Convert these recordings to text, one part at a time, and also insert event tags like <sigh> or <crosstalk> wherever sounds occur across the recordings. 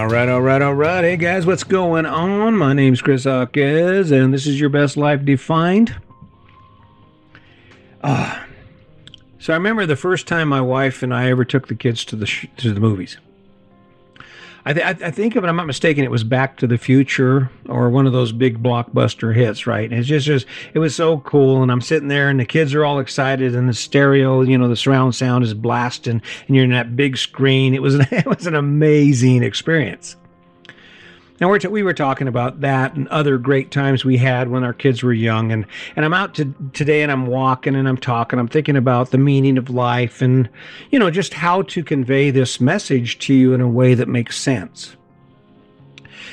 All right, all right, all right. Hey guys, what's going on? My name's Chris Hawkes, and this is your best life defined. Ah, so I remember the first time my wife and I ever took the kids to the sh- to the movies. I, th- I think if I'm not mistaken, it was Back to the Future or one of those big blockbuster hits, right? And it's just, just it was so cool. And I'm sitting there, and the kids are all excited, and the stereo, you know, the surround sound is blasting, and you're in that big screen. It was <laughs> it was an amazing experience. Now we're t- we were talking about that and other great times we had when our kids were young, and and I'm out to, today and I'm walking and I'm talking. I'm thinking about the meaning of life and you know just how to convey this message to you in a way that makes sense.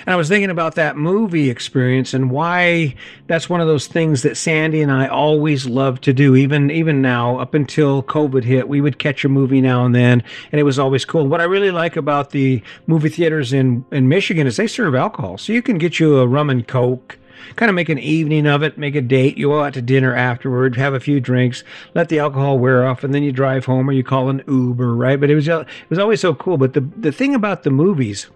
And I was thinking about that movie experience and why that's one of those things that Sandy and I always loved to do. Even even now, up until COVID hit, we would catch a movie now and then, and it was always cool. What I really like about the movie theaters in in Michigan is they serve alcohol, so you can get you a rum and coke kind of make an evening of it, make a date. You go out to dinner afterward, have a few drinks, let the alcohol wear off, and then you drive home or you call an Uber, right? But it was it was always so cool. But the the thing about the movies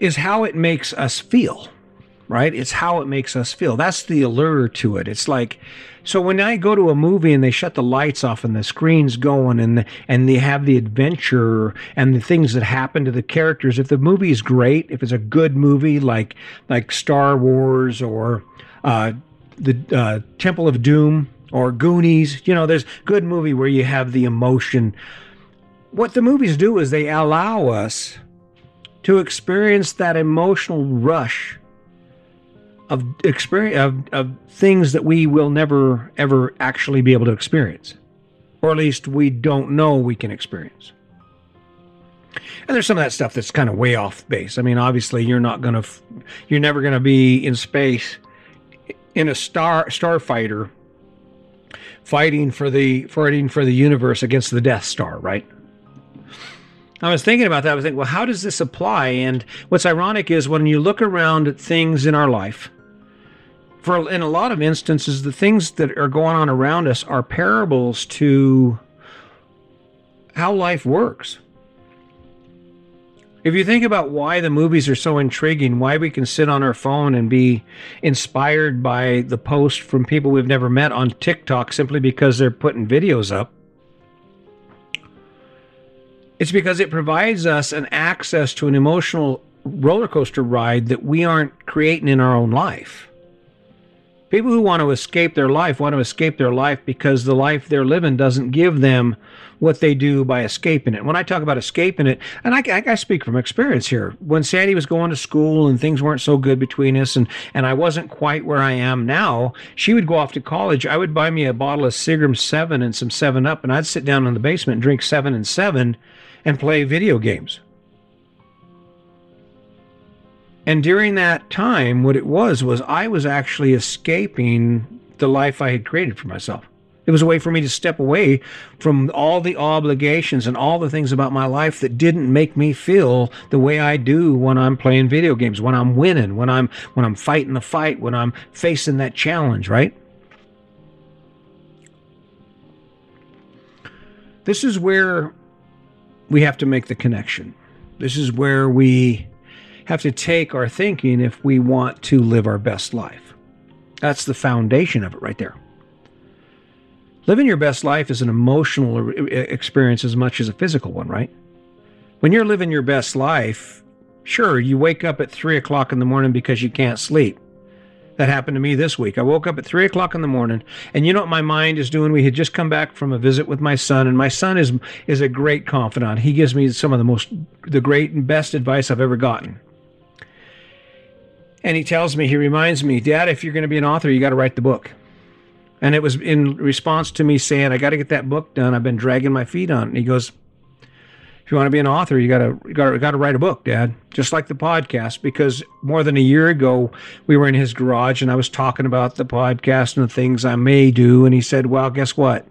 is how it makes us feel, right? It's how it makes us feel. That's the allure to it. It's like, so when I go to a movie and they shut the lights off and the screen's going and the, and they have the adventure and the things that happen to the characters, if the movie is great, if it's a good movie like like Star Wars or uh, the uh, Temple of Doom or Goonies, you know, there's good movie where you have the emotion. What the movies do is they allow us to experience that emotional rush of experience of, of things that we will never ever actually be able to experience. Or at least we don't know we can experience. And there's some of that stuff that's kind of way off base. I mean obviously you're not going to you're never going to be in space in a star starfighter fighting for the fighting for the universe against the death star right I was thinking about that. I was thinking, well, how does this apply? And what's ironic is when you look around at things in our life, for in a lot of instances, the things that are going on around us are parables to how life works. If you think about why the movies are so intriguing, why we can sit on our phone and be inspired by the post from people we've never met on TikTok simply because they're putting videos up, it's because it provides us an access to an emotional roller coaster ride that we aren't creating in our own life. People who want to escape their life want to escape their life because the life they're living doesn't give them what they do by escaping it. When I talk about escaping it, and I, I, I, speak from experience here, when Sandy was going to school and things weren't so good between us, and, and I wasn't quite where I am now, she would go off to college. I would buy me a bottle of Seagram 7 and some 7 Up, and I'd sit down in the basement and drink 7 and 7 and play video games. And during that time, what it was was I was actually escaping the life I had created for myself. It was a way for me to step away from all the obligations and all the things about my life that didn't make me feel the way I do when I'm playing video games, when I'm winning, when I'm when I'm fighting the fight, when I'm facing that challenge, right? This is where we have to make the connection. This is where we have to take our thinking if we want to live our best life. That's the foundation of it right there. Living your best life is an emotional experience as much as a physical one, right? When you're living your best life, sure, you wake up at three o'clock in the morning because you can't sleep. That happened to me this week. I woke up at three o'clock in the morning, and you know what my mind is doing? We had just come back from a visit with my son, and my son is is a great confidant. He gives me some of the most, the great and best advice I've ever gotten. And he tells me, he reminds me, Dad, if you're going to be an author, you got to write the book. And it was in response to me saying, I got to get that book done. I've been dragging my feet on. And he goes, if you want to be an author, you gotta you gotta gotta write a book, Dad. Just like the podcast, because more than a year ago we were in his garage and I was talking about the podcast and the things I may do, and he said, "Well, guess what?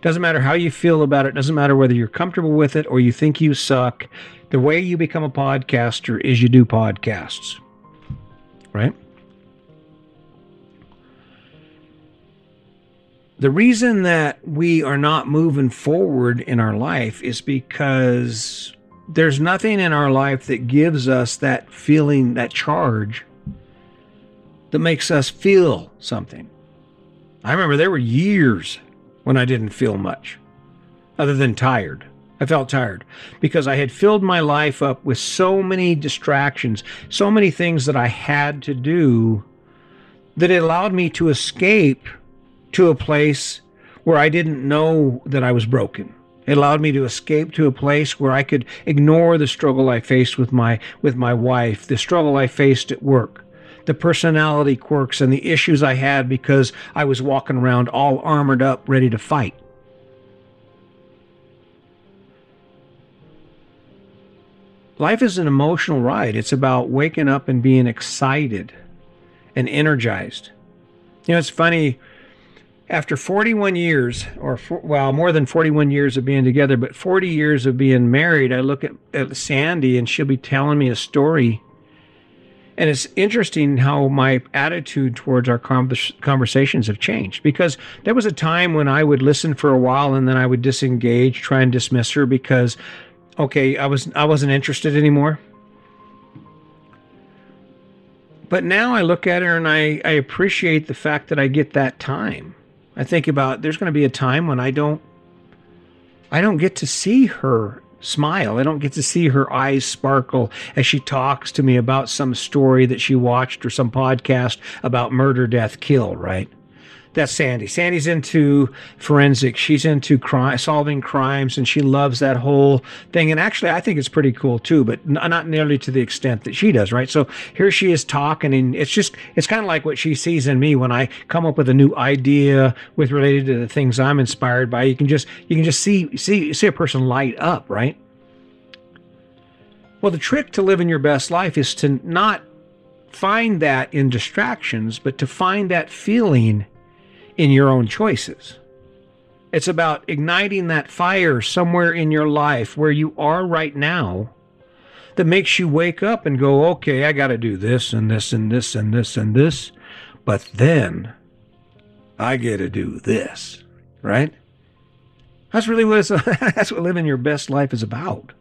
Doesn't matter how you feel about it. Doesn't matter whether you're comfortable with it or you think you suck. The way you become a podcaster is you do podcasts, right?" The reason that we are not moving forward in our life is because there's nothing in our life that gives us that feeling, that charge that makes us feel something. I remember there were years when I didn't feel much other than tired. I felt tired because I had filled my life up with so many distractions, so many things that I had to do that it allowed me to escape to a place where I didn't know that I was broken. It allowed me to escape to a place where I could ignore the struggle I faced with my with my wife, the struggle I faced at work, the personality quirks and the issues I had because I was walking around all armored up ready to fight. Life is an emotional ride. It's about waking up and being excited and energized. You know, it's funny. After 41 years, or for, well, more than 41 years of being together, but 40 years of being married, I look at, at Sandy and she'll be telling me a story. And it's interesting how my attitude towards our conversations have changed because there was a time when I would listen for a while and then I would disengage, try and dismiss her because okay, I was I wasn't interested anymore. But now I look at her and I, I appreciate the fact that I get that time. I think about there's going to be a time when I don't I don't get to see her smile. I don't get to see her eyes sparkle as she talks to me about some story that she watched or some podcast about murder, death, kill, right? That's Sandy. Sandy's into forensics. She's into crime, solving crimes, and she loves that whole thing. And actually, I think it's pretty cool too, but not nearly to the extent that she does, right? So here she is talking, and it's just it's kind of like what she sees in me when I come up with a new idea with related to the things I'm inspired by. You can just you can just see see see a person light up, right? Well, the trick to living your best life is to not find that in distractions, but to find that feeling in your own choices. It's about igniting that fire somewhere in your life where you are right now that makes you wake up and go, okay, I got to do this and this and this and this and this. But then I get to do this, right? That's really what it's, <laughs> that's what living your best life is about.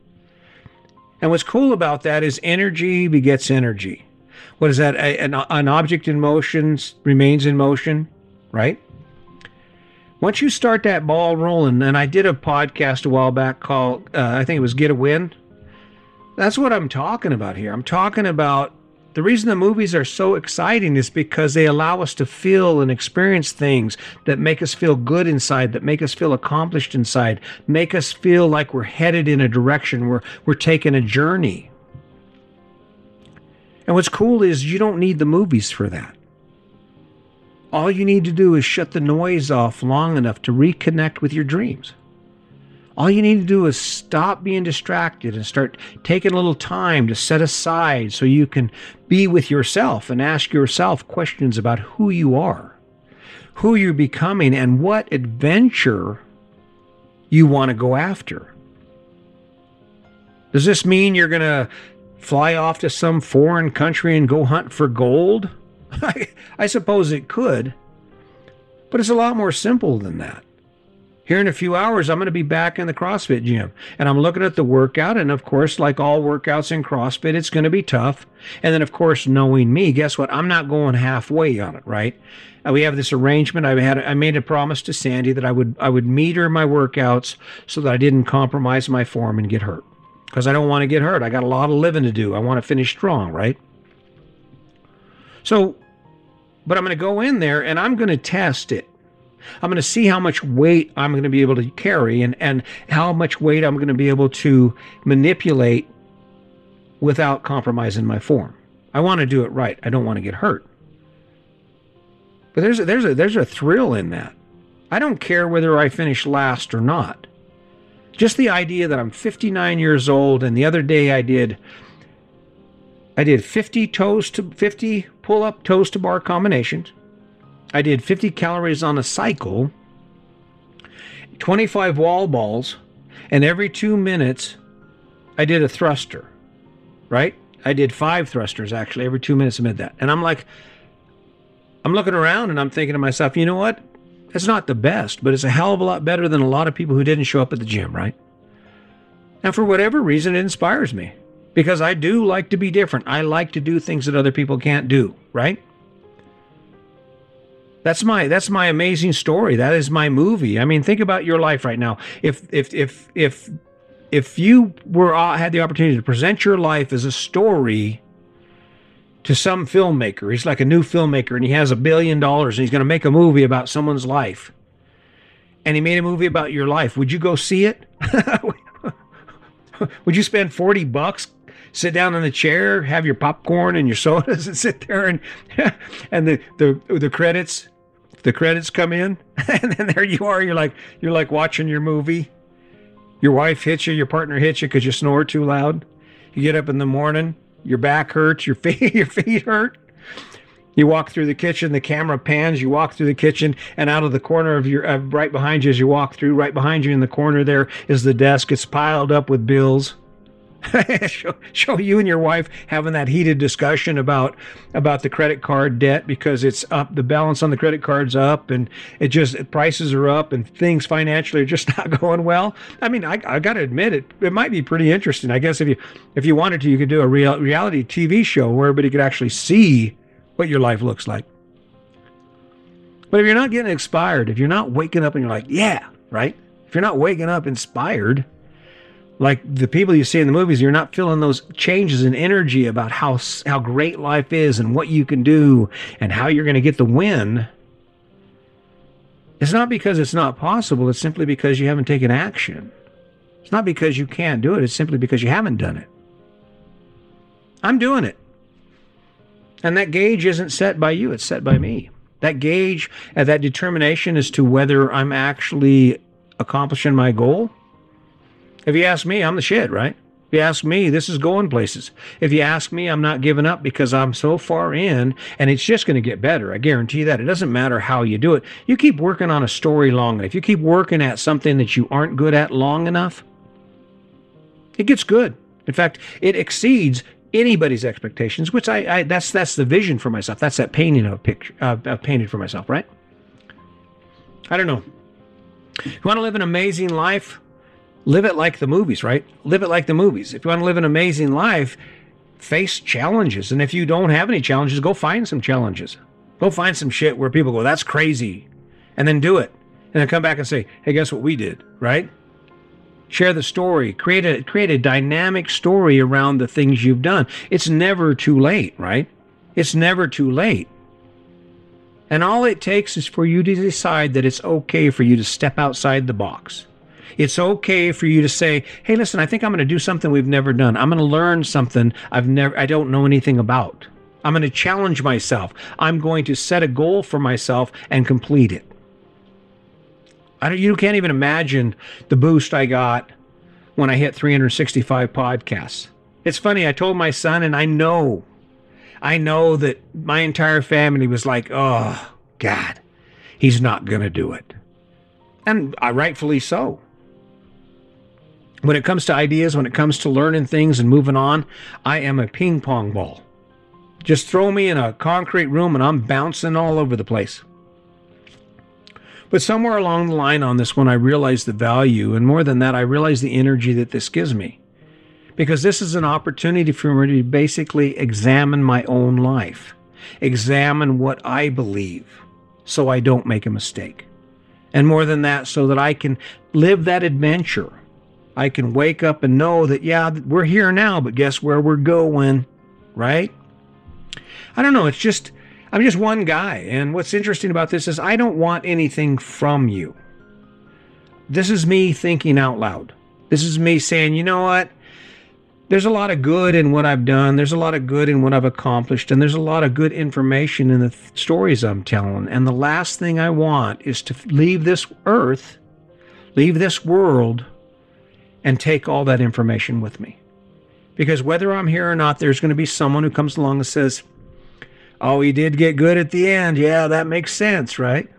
And what's cool about that is energy begets energy. What is that? An, an object in motion remains in motion, right? once you start that ball rolling, and I did a podcast a while back called, uh, I think it was Get a Win. That's what I'm talking about here. I'm talking about the reason the movies are so exciting is because they allow us to feel and experience things that make us feel good inside, that make us feel accomplished inside, make us feel like we're headed in a direction, we're, we're taking a journey. And what's cool is you don't need the movies for that. All you need to do is shut the noise off long enough to reconnect with your dreams. All you need to do is stop being distracted and start taking a little time to set aside so you can be with yourself and ask yourself questions about who you are, who you're becoming, and what adventure you want to go after. Does this mean you're going to fly off to some foreign country and go hunt for gold? <laughs> I, suppose it could, but it's a lot more simple than that. Here in a few hours, I'm going to be back in the CrossFit gym and I'm looking at the workout. And of course, like all workouts in CrossFit, it's going to be tough. And then, of course, knowing me, guess what? I'm not going halfway on it, right? Uh, we have this arrangement. I had I made a promise to Sandy that I would I would meter my workouts so that I didn't compromise my form and get hurt because I don't want to get hurt. I got a lot of living to do. I want to finish strong, right? So, but I'm going to go in there and I'm going to test it. I'm going to see how much weight I'm going to be able to carry and, and how much weight I'm going to be able to manipulate without compromising my form. I want to do it right. I don't want to get hurt. But there's a, there's a there's a thrill in that. I don't care whether I finish last or not. Just the idea that I'm 59 years old and the other day I did I did 50 toes to 50 pull up toes to bar combinations. I did 50 calories on a cycle, 25 wall balls, and every two minutes I did a thruster, right? I did five thrusters actually every two minutes amid that. And I'm like, I'm looking around and I'm thinking to myself, you know what? That's not the best, but it's a hell of a lot better than a lot of people who didn't show up at the gym, right? And for whatever reason, it inspires me because I do like to be different. I like to do things that other people can't do, right? That's my that's my amazing story. That is my movie. I mean, think about your life right now. If if if if if you were uh, had the opportunity to present your life as a story to some filmmaker, he's like a new filmmaker and he has a billion dollars and he's going to make a movie about someone's life. And he made a movie about your life. Would you go see it? <laughs> Would you spend 40 bucks sit down in the chair, have your popcorn and your <laughs> sodas, and sit there and <laughs> and the the the credits, the credits come in, <laughs> and then there you are. You're like you're like watching your movie. Your wife hits you, your partner hits you because you snore too loud. You get up in the morning, your back hurts, your feet your feet hurt. You walk through the kitchen, the camera pans, you walk through the kitchen, and out of the corner of your, uh, right behind you as you walk through, right behind you in the corner there is the desk. It's piled up with bills. <laughs> show, show you and your wife having that heated discussion about about the credit card debt because it's up the balance on the credit card's up and it just prices are up and things financially are just <laughs> not going well. I mean i, I gotta admit it it might be pretty interesting. I guess if you if you wanted to you could do a real, reality tv show where everybody could actually see what your life looks like. But if you're not getting inspired if you're not waking up and you're like yeah right? If you're not waking up inspired like the people you see in the movies, you're not feeling those changes in energy about how how great life is and what you can do and how you're going to get the win. It's not because it's not possible, it's simply because you haven't taken action. It's not because you can't do it, it's simply because you haven't done it. I'm doing it. And that gauge isn't set by you, it's set by me. That gauge, uh, that determination as to whether I'm actually accomplishing my goal if you ask me, I'm the shit, right? If you ask me, this is going places. If you ask me, I'm not giving up because I'm so far in and it's just going to get better. I guarantee that. It doesn't matter how you do it. You keep working on a story long enough, you keep working at something that you aren't good at long enough, it gets good. In fact, it exceeds anybody's expectations, which I, I that's that's the vision for myself. That's that painting of a picture uh, I've painted for myself, right? I don't know. You want to live an amazing life? Live it like the movies, right? Live it like the movies. If you want to live an amazing life, face challenges. And if you don't have any challenges, go find some challenges. Go find some shit where people go, that's crazy. And then do it. And then come back and say, hey, guess what we did, right? Share the story. Create a create a dynamic story around the things you've done. It's never too late, right? It's never too late. And all it takes is for you to decide that it's okay for you to step outside the box. It's okay for you to say, "Hey, listen, I think I'm going to do something we've never done. I'm going to learn something I've never I don't know anything about. I'm going to challenge myself. I'm going to set a goal for myself and complete it." I don't, you can't even imagine the boost I got when I hit 365 podcasts. It's funny, I told my son and I know I know that my entire family was like, "Oh, god, he's not going to do it." And I rightfully so when it comes to ideas, when it comes to learning things and moving on, I am a ping pong ball. Just throw me in a concrete room and I'm bouncing all over the place. But somewhere along the line on this one, I realized the value, and more than that, I realized the energy that this gives me. Because this is an opportunity for me to basically examine my own life, examine what I believe, so I don't make a mistake. And more than that, so that I can live that adventure I can wake up and know that, yeah, we're here now, but guess where we're going, right? I don't know. It's just, I'm just one guy. And what's interesting about this is I don't want anything from you. This is me thinking out loud. This is me saying, you know what? There's a lot of good in what I've done. There's a lot of good in what I've accomplished. And there's a lot of good information in the th- stories I'm telling. And the last thing I want is to leave this earth, leave this world and take all that information with me. Because whether I'm here or not, there's going to be someone who comes along and says, Oh, he did get good at the end. Yeah, that makes sense, right?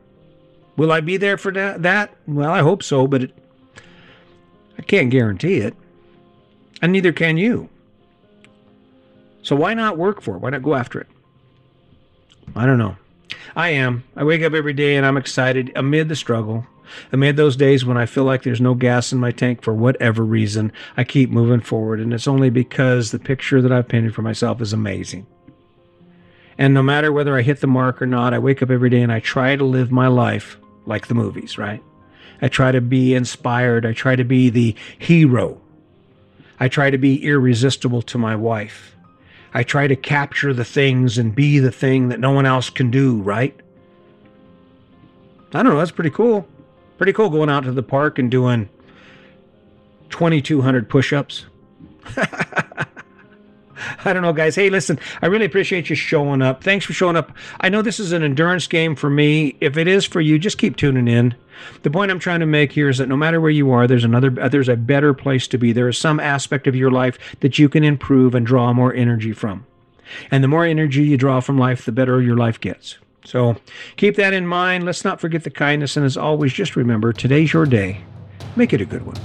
Will I be there for that? Well, I hope so, but it, I can't guarantee it. And neither can you. So why not work for it? Why not go after it? I don't know. I am. I wake up every day and I'm excited amid the struggle. Amid those days when I feel like there's no gas in my tank for whatever reason, I keep moving forward. And it's only because the picture that I've painted for myself is amazing. And no matter whether I hit the mark or not, I wake up every day and I try to live my life like the movies, right? I try to be inspired. I try to be the hero. I try to be irresistible to my wife. I try to capture the things and be the thing that no one else can do, right? I don't know. That's pretty cool. Pretty cool going out to the park and doing 2,200 push ups. <laughs> I don't know, guys. Hey, listen, I really appreciate you showing up. Thanks for showing up. I know this is an endurance game for me. If it is for you, just keep tuning in. The point I'm trying to make here is that no matter where you are, there's another, uh, there's a better place to be. There is some aspect of your life that you can improve and draw more energy from. And the more energy you draw from life, the better your life gets. So keep that in mind. Let's not forget the kindness. And as always, just remember today's your day. Make it a good one.